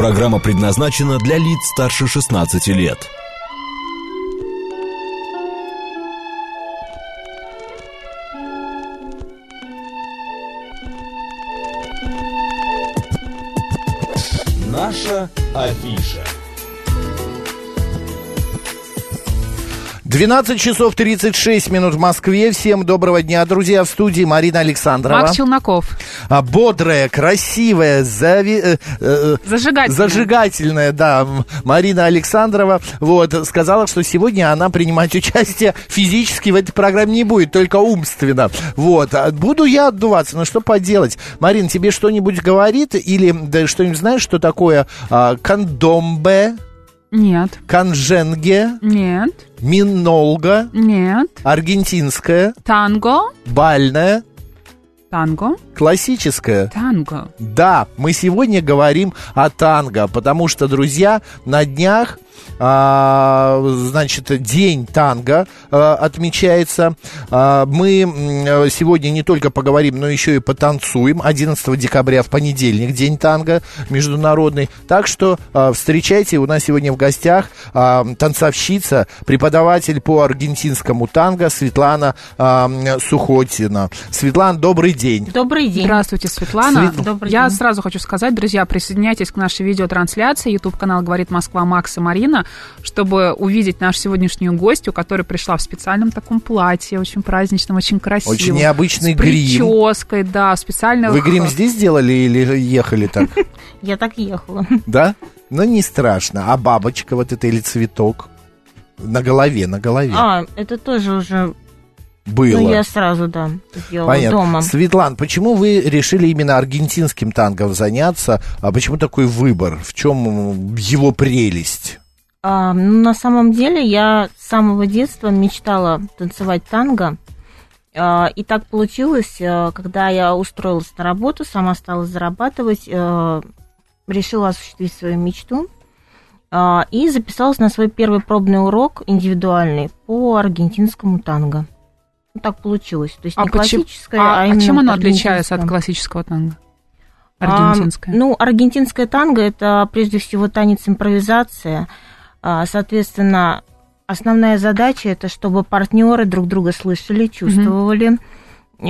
Программа предназначена для лиц старше 16 лет. Наша афиша. 12 часов 36 минут в Москве. Всем доброго дня, друзья. В студии Марина Александрова. Макс Челноков. А, Бодрая, красивая, зави... э, э, Зажигательная. зажигательная, да, Марина Александрова. Вот, сказала, что сегодня она принимать участие физически в этой программе не будет, только умственно. Вот, а буду я отдуваться, но что поделать? Марин, тебе что-нибудь говорит или да, что-нибудь знаешь, что такое а, кондомбе, Нет. канженге, Нет. минолга, Нет. аргентинская, Танго. бальная, Танго. классическая. Танго. Да, мы сегодня говорим о танго, потому что, друзья, на днях, а, значит, день танго а, отмечается. А, мы сегодня не только поговорим, но еще и потанцуем. 11 декабря в понедельник день танго международный. Так что а, встречайте, у нас сегодня в гостях а, танцовщица, преподаватель по аргентинскому танго Светлана а, Сухотина. Светлана, добрый день. Добрый день. Здравствуйте, Светлана. Свет- Добрый Я день. сразу хочу сказать, друзья, присоединяйтесь к нашей видеотрансляции. YouTube канал «Говорит Москва» Макс и Марина, чтобы увидеть нашу сегодняшнюю гостью, которая пришла в специальном таком платье, очень праздничном, очень красивом. Очень необычный с грим. прической, да, специально. Вы грим здесь сделали или ехали так? Я так ехала. Да? Ну, не страшно. А бабочка вот эта или цветок? На голове, на голове. А, это тоже уже... Было. Ну, я сразу, да, сделала Понятно. дома. Светлан, почему вы решили именно аргентинским тангом заняться? А почему такой выбор? В чем его прелесть? А, ну, на самом деле, я с самого детства мечтала танцевать танго. А, и так получилось, а, когда я устроилась на работу, сама стала зарабатывать, а, решила осуществить свою мечту. а, И записалась на свой первый пробный урок индивидуальный по аргентинскому танго. Ну, так получилось. То есть А, не почему- классическое, а, а, а чем оно отличается от классического танго? А, Аргентинское. ну, аргентинское танго это прежде всего танец импровизация. А, Соответственно, основная задача это чтобы партнеры друг друга слышали, чувствовали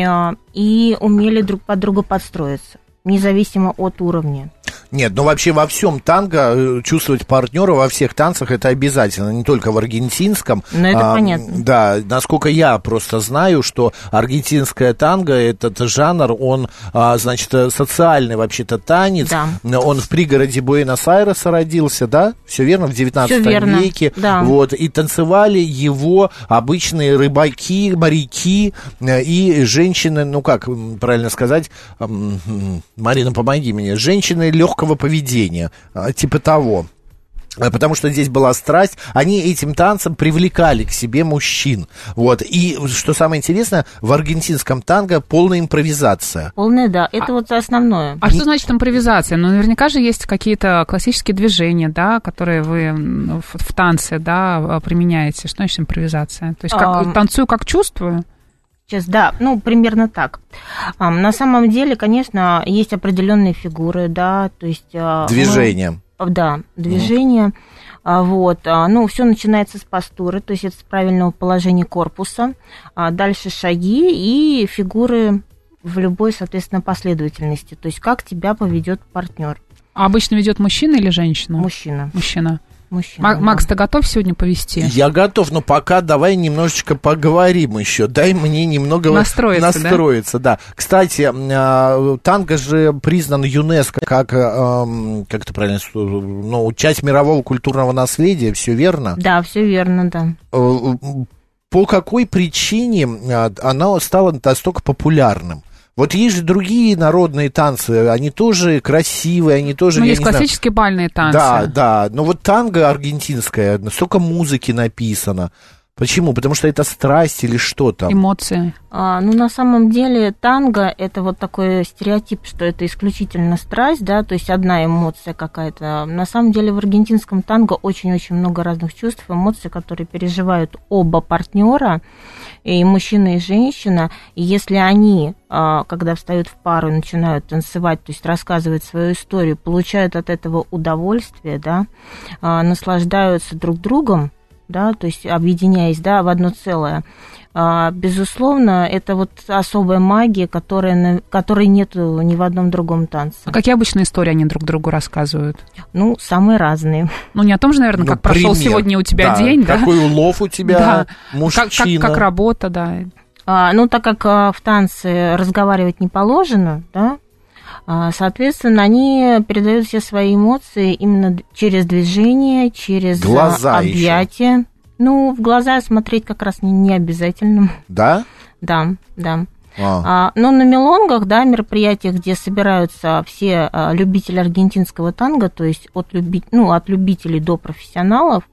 а, и умели друг под друга подстроиться, независимо от уровня. Нет, ну вообще во всем танго э, чувствовать партнера во всех танцах это обязательно, не только в аргентинском. Ну, это А, понятно. Да, насколько я просто знаю, что аргентинское танго, этот жанр, он, а, значит, э, социальный вообще-то танец. Да. Он в пригороде Буэнос-Айреса родился, да? Все верно, в 19 Всё верно, веке. да. Вот, и танцевали его обычные рыбаки, моряки э, и женщины, ну как правильно сказать, Марина, помоги мне, женщины легкого поведения, а, типа того. А, Потому что здесь была страсть, они этим танцем привлекали к себе мужчин. Вот. И что самое интересное, в аргентинском танго полная импровизация. Полное, да, это вот основное. А что значит импровизация? Ну, наверняка же есть какие-то классические движения, да, которые вы в, в танце, да, применяете. Что значит импровизация? То есть как, Ам. танцую, как чувствую? Сейчас, да, ну, примерно так. А, На самом деле, конечно, есть определенные фигуры, да, то есть... а, мы- Движение. Да, движение. А, Вот, ну, все начинается с постуры, то есть это с правильного положения корпуса. Дальше шаги и фигуры в любой, соответственно, последовательности. То есть как тебя поведет партнер, А обычно ведет мужчина или женщина? мужчина. Мужчина. Мужчина Ма- да. Макс, ты готов сегодня повести? Я готов, но пока давай немножечко поговорим еще. Дай мне немного Настроиться, да? настроиться, да. Кстати, а, танго же признан ЮНЕСКО как, а, м, как это правильно, ну, часть мирового культурного наследия, все верно? Да, все верно, да. Э, По какой причине а, оно стало настолько популярным? Вот есть же другие народные танцы, они тоже красивые, они тоже, Ну, есть не знаю, классические бальные танцы. да, да. Но вот танго аргентинское, столько музыки написано. Почему? Потому что это страсть или что там? Эмоции. А, ну, на самом деле, танго – это вот такой стереотип, что это исключительно страсть, да, то есть одна эмоция какая-то. На самом деле, в аргентинском танго очень-очень много разных чувств, эмоций, которые переживают оба партнера, и мужчина, и женщина. И если они, а, когда встают в пару и начинают танцевать, то есть рассказывать свою историю, получают от этого удовольствие, да, а, наслаждаются друг другом, да, то есть объединяясь, да, в одно целое. А, безусловно, это вот особая магия, которая, которой нет ни в одном другом танце. А какие обычные истории они друг другу рассказывают? Ну, самые разные. Ну, не о том же, наверное, Ну, как прошел пример. сегодня у тебя Да, день, да? Какой улов у тебя, Да. Как, мужчина. как, как работа, да. А, ну, так как а, в танце разговаривать не положено, да, соответственно, они передают все свои эмоции именно через движение, через а, Глаза объятия. Ну, в глаза смотреть как раз не, не обязательно. Да? Да, да. А. А, но на мелонгах, да, мероприятиях, где собираются все а, любители аргентинского танго, то есть от, люби... ну, от любителей до профессионалов,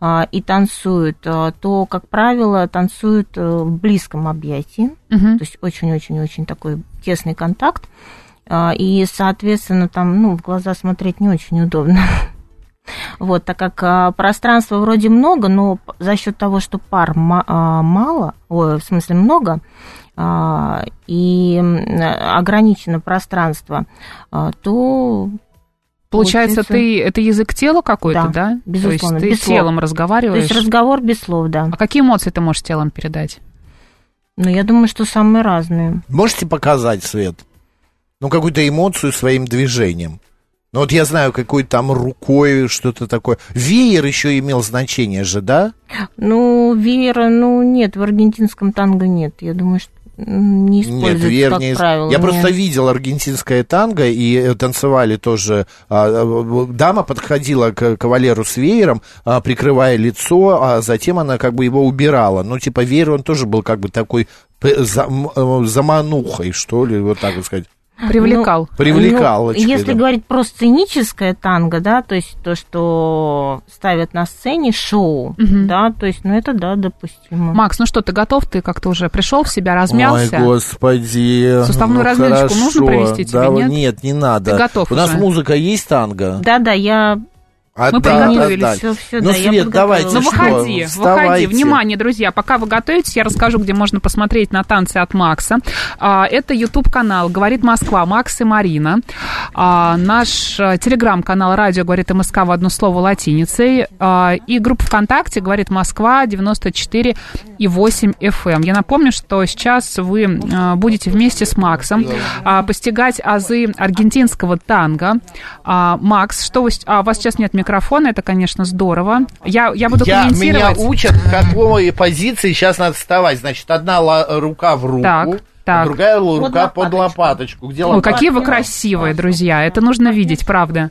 а, и танцуют, а, то, как правило, танцуют э, в близком объятии, Мгм. то есть очень-очень-очень такой тесный контакт, а, и, соответственно, там, ну, в глаза смотреть не очень удобно. Вот, так как а, пространства вроде много, но за счет того, что пар ма- а, мало, ой, в смысле много, а, и ограничено пространство, а, то Получается, Получается- ты это язык тела какой-то, Да, да? безусловно, То есть без ты слов. телом то разговариваешь. есть разговор без слов, да. А какие эмоции ты можешь телом передать? Но я думаю, что самые разные. Можете показать, Свет? Ну, какую-то эмоцию своим движением. Ну, вот я знаю, какой там рукой что-то такое. Веер еще имел значение же, да? Ну, веера, ну, нет, в аргентинском танго нет. Я думаю, что не используется, Нет, веер не... как правило. Я нет. просто видел аргентинское танго, и э, танцевали тоже... а, а, Дама подходила к кавалеру с веером, а, прикрывая лицо, а затем она как бы его убирала. Ну, типа, веер, он тоже был как бы такой м- э, заманухой, что ли, вот так вот сказать. Привлекал. Привлекалочкой, Ну, если да. говорить про сценическое танго, да, то есть то, что ставят на сцене, шоу, Мгм. да, то есть, ну, это, да, допустимо. Макс, ну что, ты готов? Ты как-то уже пришел в себя, размялся? Ой, господи. Суставную ну, разминочку нужно хорошо. провести тебе, Да, нет? Нет, не надо. Ты готов У нас уже? музыка есть танго? Да-да, я... А, Мы да, приготовились. да, да. Всё, всё, ну, да, я Свет, давайте, Ну, что, выходи, вставайте. выходи. Внимание, друзья, пока вы готовитесь, я расскажу, где можно посмотреть на танцы от Макса. А, Это YouTube-канал «Говорит Москва», Макс и Марина. А, Наш э, телеграм-канал «Радио говорит МСК» в одно слово латиницей. А, И группа ВКонтакте «Говорит Москва» 94 и 8 FM. Я напомню, что сейчас вы э, будете вместе с Максом постигать азы аргентинского танго. Макс, что вы... А, у вас сейчас нет микрофона, это, конечно, здорово. Я, я буду Я, меня комментировать. учат, в какой позиции сейчас надо вставать. Значит, одна рука в руку, Так, а так. другая рука под лопаточку. лопаточку. Где Ой, лопаточка? какие вы красивые, друзья. Это нужно видеть, правда.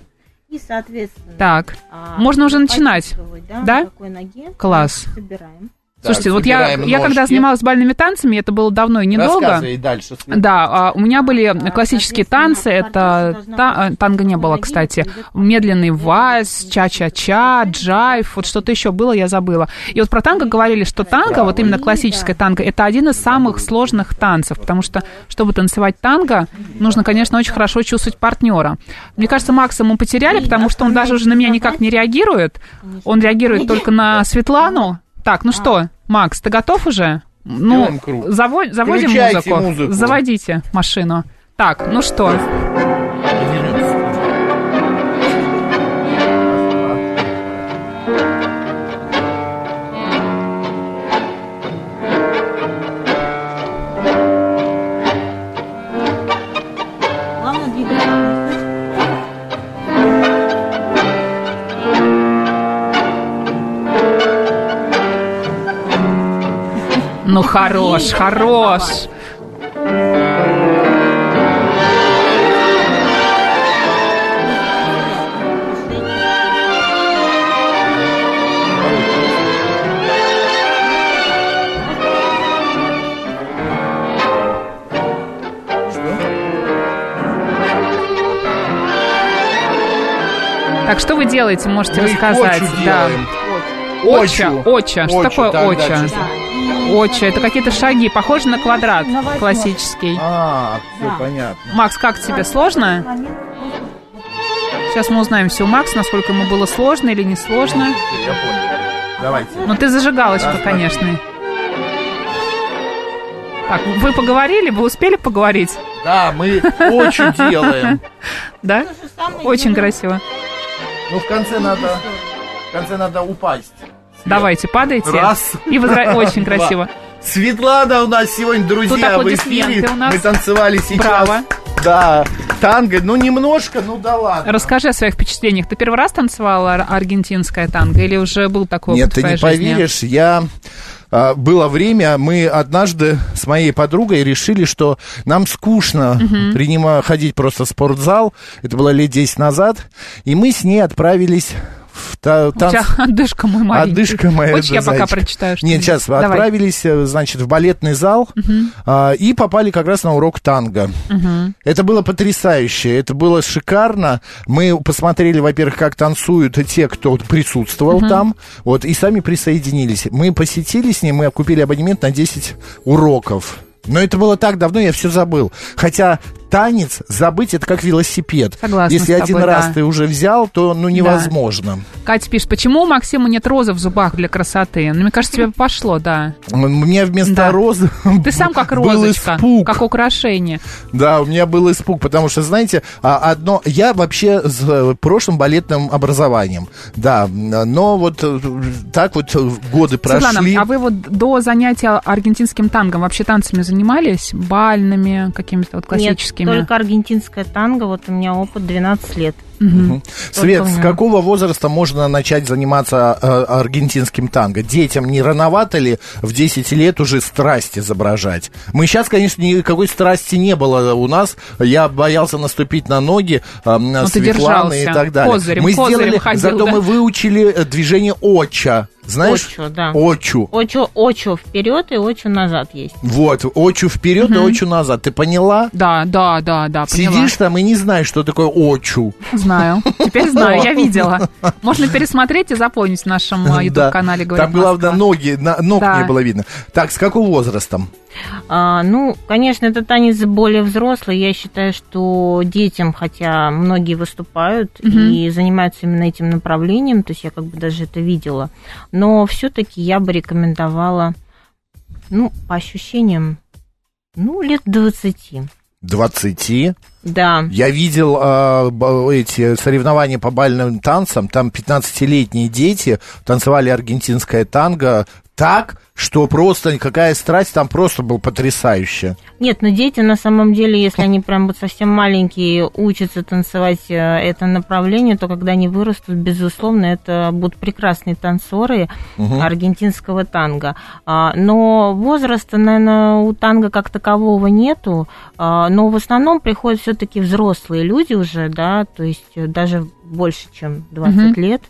И, соответственно... Так, а, можно уже начинать. Да? Да? Какой ноге. Класс. Собираем. Так, Слушайте, вот я, я когда занималась бальными танцами, это было давно и недолго. Дальше. Свет. Да, а, у меня были классические танцы, это та- а, танго не было, кстати, медленный вальс, ча-ча-ча, джайв, вот что-то еще было, я забыла. И вот про танго говорили, что танго, вот именно классическое танго, это один из самых сложных танцев, потому что, чтобы танцевать танго, нужно, конечно, очень хорошо чувствовать партнера. Мне кажется, Макса мы потеряли, потому что он даже уже на меня никак не реагирует, он реагирует только на Светлану. Так, ну что, Макс, ты готов уже? Ну, Делаем круг. заво- заводим музыку. музыку. Заводите машину. Так, ну что, ну хорош, хорош. Так что вы делаете, можете Мы рассказать. Да. Оча, Очу. оча. Что такое да, да, Оча, это какие-то шаги, похожи на квадрат На классический. А, все Да. понятно. Макс, как тебе, сложно? Сейчас мы узнаем все у Макса, насколько ему было сложно или не сложно. Я понял. Давайте. Ну, ты зажигалочка, Да, конечно. Так, вы поговорили? Вы успели поговорить? Да, мы очень делаем. Да? Очень красиво. Ну, в конце надо, в конце надо упасть. Давайте, падайте. Раз. И возра... Очень красиво. Светлана у нас сегодня, друзья, в эфире. у нас. Мы танцевали сейчас. Браво. Да, танго. Ну, немножко, ну да ладно. Расскажи о своих впечатлениях. Ты первый раз танцевала ар- аргентинское танго или уже был такой Нет, опыт ты в не твоей жизни? поверишь, я... а, Было время, мы однажды с моей подругой решили, что нам скучно принима- ходить просто в спортзал. Это было лет 10 назад. И мы с ней отправились та- У тебя танц- отдышка мой маленький. Отдышка моя. Хочешь, я пока зайчик. прочитаю? что Нет, сейчас Давай. отправились, э, значит, в балетный зал а, и попали как раз на урок танго. Это было потрясающе, это было шикарно. Мы посмотрели, во-первых, как танцуют те, кто присутствовал там, вот, и сами присоединились. Мы посетили с ним, мы купили абонемент на 10 уроков. Но это было так давно, я все забыл. Хотя танец забыть это как велосипед. Согласна Если с тобой, один раз да. ты уже взял, то ну невозможно. Катя пишет, почему у Максима нет розы в зубах для красоты? Ну, мне кажется, тебе пошло, да. У меня вместо Да. розы Ты сам как розочка, испуг. как украшение. Да, у меня был испуг, потому что, знаете, а, одно... Я вообще с э, прошлым балетным образованием, да, но вот э, так вот э, годы прошли. Светлана, а вы вот до занятия аргентинским тангом вообще танцами занимались? Бальными, какими-то вот классическими? Нет, только аргентинская танго, вот у меня опыт 12 лет. Мгм. Свет, с какого возраста можно начать заниматься э, аргентинским танго? Детям не рановато ли в 10 лет уже страсть изображать? Мы сейчас, конечно, никакой страсти не было у нас. Я боялся наступить на ноги э, ты Светланы и так далее. Козырем, мы козырем сделали, ходил, зато да? мы выучили э, движение оча. Знаешь? Очу, да. Очу. Очу, очу вперед и очу назад есть. Вот, очу вперед и очу назад. Ты поняла? Да, да, да, да, поняла. Сидишь там и не знаешь, что такое очу. Знаю. Теперь знаю, я видела. Можно пересмотреть и запомнить в нашем. YouTube-канале «Говорит Там, главное, Москва». ноги, ног Да. не было видно. Так, с какого возраста? А, ну, конечно, это танец более взрослый. Я считаю, что детям, хотя многие выступают и занимаются именно этим направлением, то есть я как бы даже это видела, но все-таки я бы рекомендовала, ну, по ощущениям, ну, лет 20. 20. Да. Я видел б- эти соревнования по бальным танцам. Там 15-летние дети танцевали аргентинское танго так, что просто какая страсть там просто был потрясающе. Нет, но дети на самом деле, если они прям вот совсем маленькие, учатся танцевать э, это направление, то когда они вырастут, безусловно, это будут прекрасные танцоры аргентинского танго. А, Но возраста, наверное, у танго как такового нету, а, но в основном приходят все-таки взрослые люди уже, да, то есть э, даже больше, чем 20 Мгм. лет,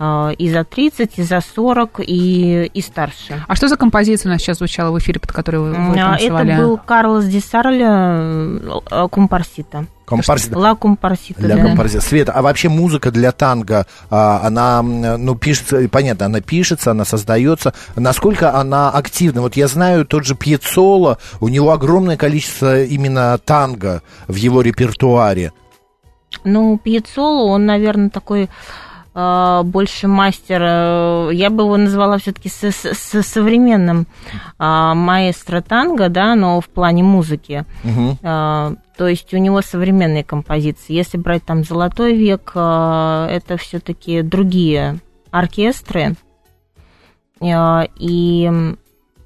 и за 30, и за 40, и, и старше. А что за композиция у нас сейчас звучала в эфире, под которой вы, вы А, танцевали? Это был Карлос Ди Сарли э, Компарсита. Компарс- Ла Компарсита, Для да. композиции. Света, а вообще музыка для танго, а, она, ну, пишется, понятно, она пишется, она создается. Насколько она активна? Вот я знаю, тот же Пьяццолла, у него огромное количество именно танго в его репертуаре. Ну, Пьяццолла, он, наверное, такой э, больше мастер, я бы его назвала все-таки со- со- со- современным э, маэстро танго, да, но в плане музыки. Э, То есть у него современные композиции. Если брать там Золотой век, это все-таки другие оркестры. И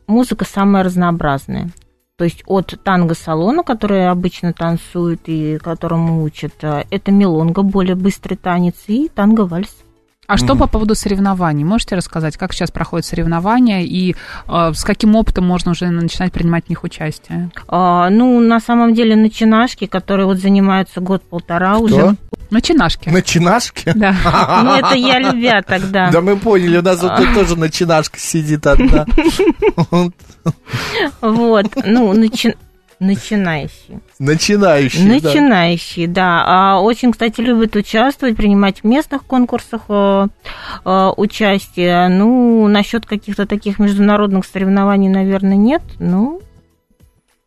музыка самая разнообразная. То есть от танго-салона, который обычно танцуют и которому учат, это мелонга, более быстрый танец, и танго-вальс. А что по поводу соревнований? Можете рассказать, как сейчас проходят соревнования и э, с каким опытом можно уже начинать принимать в них участие? А, Ну, на самом деле, начинашки, которые вот занимаются год-полтора Кто? уже. Начинашки. Начинашки? Да. Ну, это я любя тогда. Да мы поняли, у нас вот тут тоже начинашка сидит одна. Вот, ну, начи- Начинающие. Начинающие. да. Начинающие, да. А очень, кстати, любят участвовать, принимать в местных конкурсах э, э, участие. Ну, насчет каких-то таких международных соревнований, наверное, нет. Ну,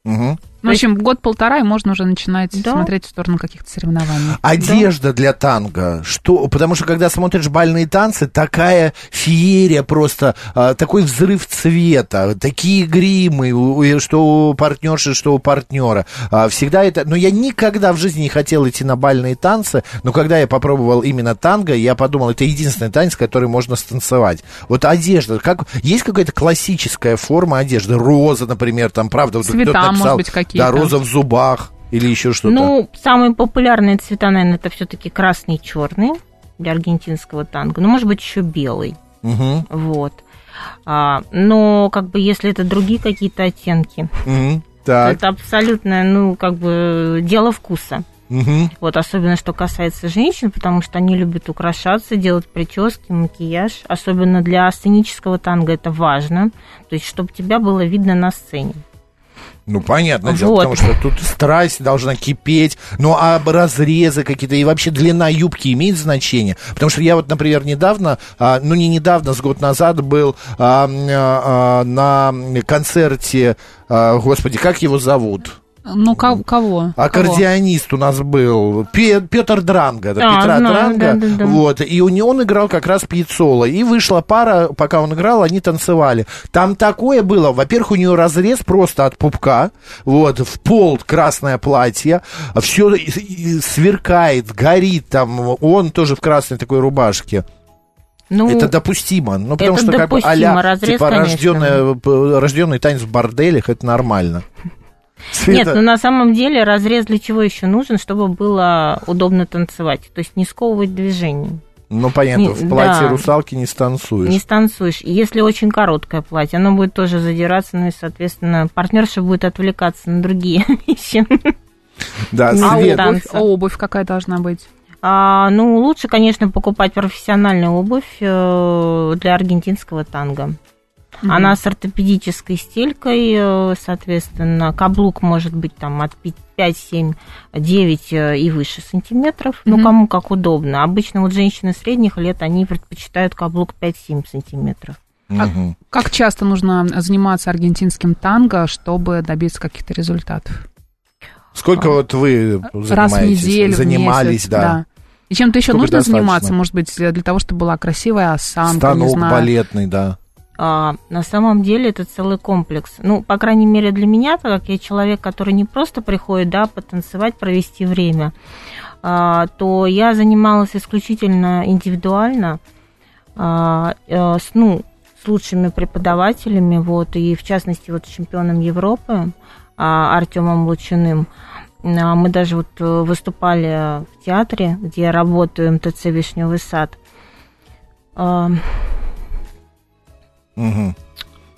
Мгм. В общем, год-полтора, и можно уже начинать Да. смотреть в сторону каких-то соревнований. Одежда для танго. Что? Потому что когда смотришь бальные танцы, такая феерия просто, а, такой взрыв цвета, такие гримы, что у партнерши, что у партнера. А, всегда это. Но я никогда в жизни не хотел идти на бальные танцы, но когда я попробовал именно танго, я подумал, это единственный танец, который можно станцевать. Вот одежда, как есть какая-то классическая форма одежды, роза, например, там, правда, вот Цвета, кто-то может быть, какие-то. Да, роза в зубах или еще что-то. ну, самые популярные цвета, наверное, это все-таки красный и черный для аргентинского танго. Ну, может быть, еще белый. Мгм. Вот. А, но, как бы, если это другие какие-то оттенки, то Так. это абсолютно, ну, как бы, дело вкуса. Мгм. Вот, особенно что касается женщин, потому что они любят украшаться, делать прически, макияж. Особенно для сценического танго это важно. То есть, чтобы тебя было видно на сцене. Ну, понятно дело, Вот. потому что тут страсть должна кипеть. Ну, а разрезы какие-то и вообще длина юбки имеет значение? Потому что я вот, например, недавно, а, ну, не недавно, с год назад был а, а, а, на концерте, а, господи, как его зовут? Ну, ко- кого? Кого? Аккордеонист у нас был Пе- Петр Дранга, да, А, Петра знаю, Дранга, да, да, да. вот, и у него он играл как раз пьецоло, и вышла пара, пока он играл, они танцевали. Там такое было, во-первых, у нее разрез просто от пупка, вот, в пол красное платье, все сверкает, горит там, он тоже в красной такой рубашке. Ну, это допустимо, ну, потому это что как бы допустимо, а разрез, типа рожденный танец в борделях, это нормально. Нет, Света- ну на самом деле разрез для чего еще нужен, чтобы было удобно танцевать. То есть не сковывать движение. Ну, понятно, Не- в платье да. русалки не станцуешь. Не станцуешь. И Если очень короткое платье, оно будет тоже задираться, ну и, соответственно, партнерша будет отвлекаться на другие вещи. Да, А обувь, а обувь какая должна быть? А, ну, лучше, конечно, покупать профессиональную обувь э, для аргентинского танго. Она с ортопедической стелькой, э, соответственно, каблук может быть там от 5, 7, 9 э, и выше сантиметров. Ну, Мгм. кому как удобно. Обычно вот женщины средних лет, они предпочитают каблук 5-7 сантиметров. Мгм. Как часто нужно заниматься аргентинским танго, чтобы добиться каких-то результатов? Сколько вот вы Раз в занимаетесь, неделю, в занимались, месяц, да. И чем-то еще Сколько нужно достаточно? заниматься, может быть, для того, чтобы была красивая осанка, не Станок знаю. балетный, да. А, на самом деле это целый комплекс. Ну, по крайней мере, для меня, так как я человек, который не просто приходит, да, потанцевать, провести время, а, то я занималась исключительно индивидуально, а, э, с, ну, с лучшими преподавателями, вот, и в частности, вот чемпионом Европы а, Артемом Лучиным. А, Мы даже вот э, выступали в театре, где я работаю, МТЦ «Вишневый сад». А,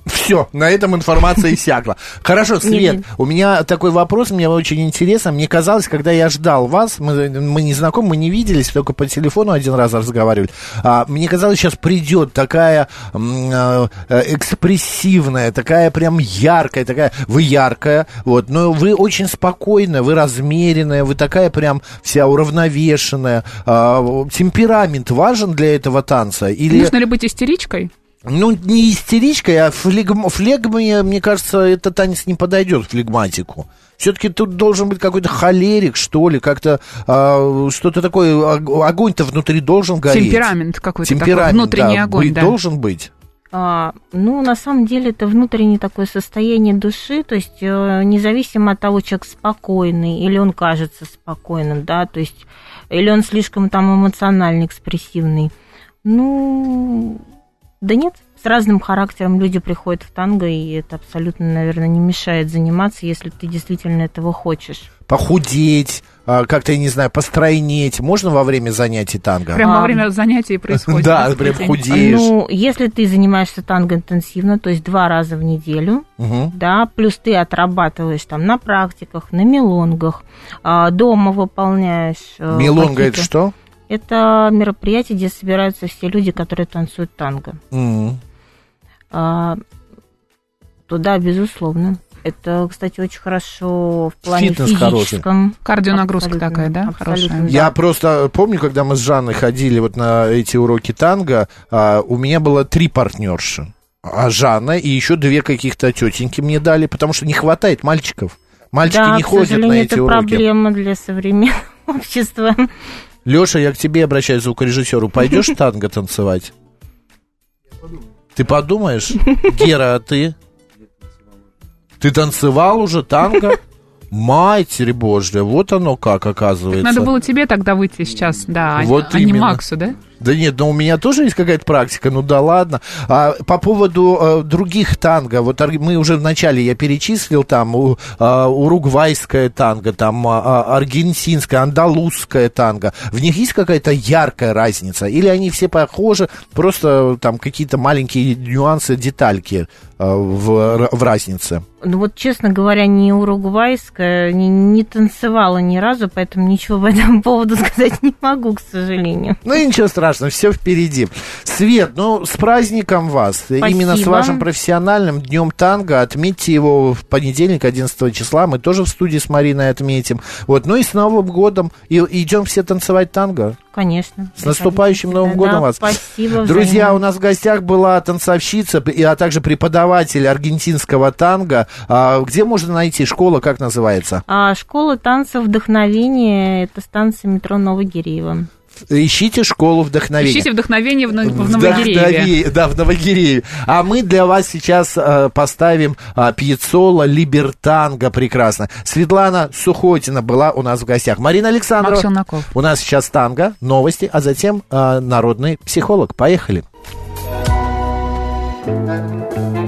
Все, на этом информация иссякла. Хорошо, Свет, у меня такой вопрос, мне очень интересно. Мне казалось, когда я ждал вас, мы, мы не знакомы, мы не виделись, только по телефону один раз разговаривали. А, мне казалось, сейчас придет такая э, э, экспрессивная, такая прям яркая, такая, вы яркая, вот, но вы очень спокойная, вы размеренная, вы такая прям вся уравновешенная. А, темперамент важен для этого танца? Или... Нужно ли быть истеричкой? Ну, не истеричкой, а флегм, флегме, мне кажется, этот танец не подойдет флегматику. Все-таки тут должен быть какой-то холерик, что ли, как-то а, что-то такое. ог- Огонь-то внутри должен гореть. Темперамент какой-то такой, Темперамент, внутренний да, огонь, быть да. должен быть. А, ну, на самом деле, это внутреннее такое состояние души, то есть э, независимо от того, человек спокойный или он кажется спокойным, да, то есть или он слишком там эмоциональный, экспрессивный. Ну, да нет, с разным характером люди приходят в танго, и это абсолютно, наверное, не мешает заниматься, если ты действительно этого хочешь. Похудеть, а, как-то, я не знаю, постройнеть. Можно во время занятий танго? Прямо во А, время занятий происходит. Да, прям худеешь. Ну, если ты занимаешься танго интенсивно, то есть два раза в неделю, Мгм. да, плюс ты отрабатываешь там на практиках, на мелонгах, а, дома выполняешь. э, Мелонга это что? Это мероприятие, где собираются все люди, которые танцуют танго. М. А, то да, безусловно. Это, кстати, очень хорошо в плане Фитнес физическом. Кардионагрузка Абсолютно, такая, да? абсолютно, Хорошая. да. Я просто помню, когда мы с Жанной ходили вот на эти уроки танго, а, у меня было три партнерши. А Жанна и еще две каких-то тетеньки мне дали, потому что не хватает мальчиков. Мальчики да, не ходят на сожалению, эти это уроки. проблема для современного общества. Леша, я к тебе обращаюсь, звукорежиссеру. Пойдешь танго танцевать? Ты подумаешь? Гера, а ты? Ты танцевал уже танго? Матерь Божья, вот оно как оказывается. Надо было тебе тогда выйти сейчас, да, а- Вот а, не именно. Максу, да? Да нет, но у меня тоже есть какая-то практика, ну да ладно. А, по поводу э, других танго, вот мы уже вначале я перечислил там у, а, уругвайское танго, там а, а, аргентинское, андалузское танго. В них есть какая-то яркая разница? Или они все похожи, просто там какие-то маленькие нюансы, детальки э, в, в разнице? Ну вот, честно говоря, не уругвайская, не, не танцевала ни разу, поэтому ничего по этому поводу сказать не могу, к сожалению. Ну и ничего страшного, все впереди. Свет, ну с праздником вас. Именно с вашим профессиональным днем танго. Отметьте его в понедельник, 11 числа. Мы тоже в студии с Мариной отметим. Вот, ну и с Новым годом. И идем все танцевать танго. Конечно. С наступающим Новым Да, годом вас. Спасибо. Друзья, взаимно. у нас в гостях была танцовщица, а также преподаватель аргентинского танго. А, где можно найти школа, как называется? А, школа танцев вдохновения это станция метро Новогиреево. Ищите школу вдохновения. Ищите вдохновение в, в Новогирееве. Да, в Новогирееве. А мы для вас сейчас э, поставим э, Пьецола Либертанго прекрасно. Светлана Сухотина была у нас в гостях. Марина Александрова. У нас сейчас танго, новости, а затем э, народный психолог. Поехали. Thank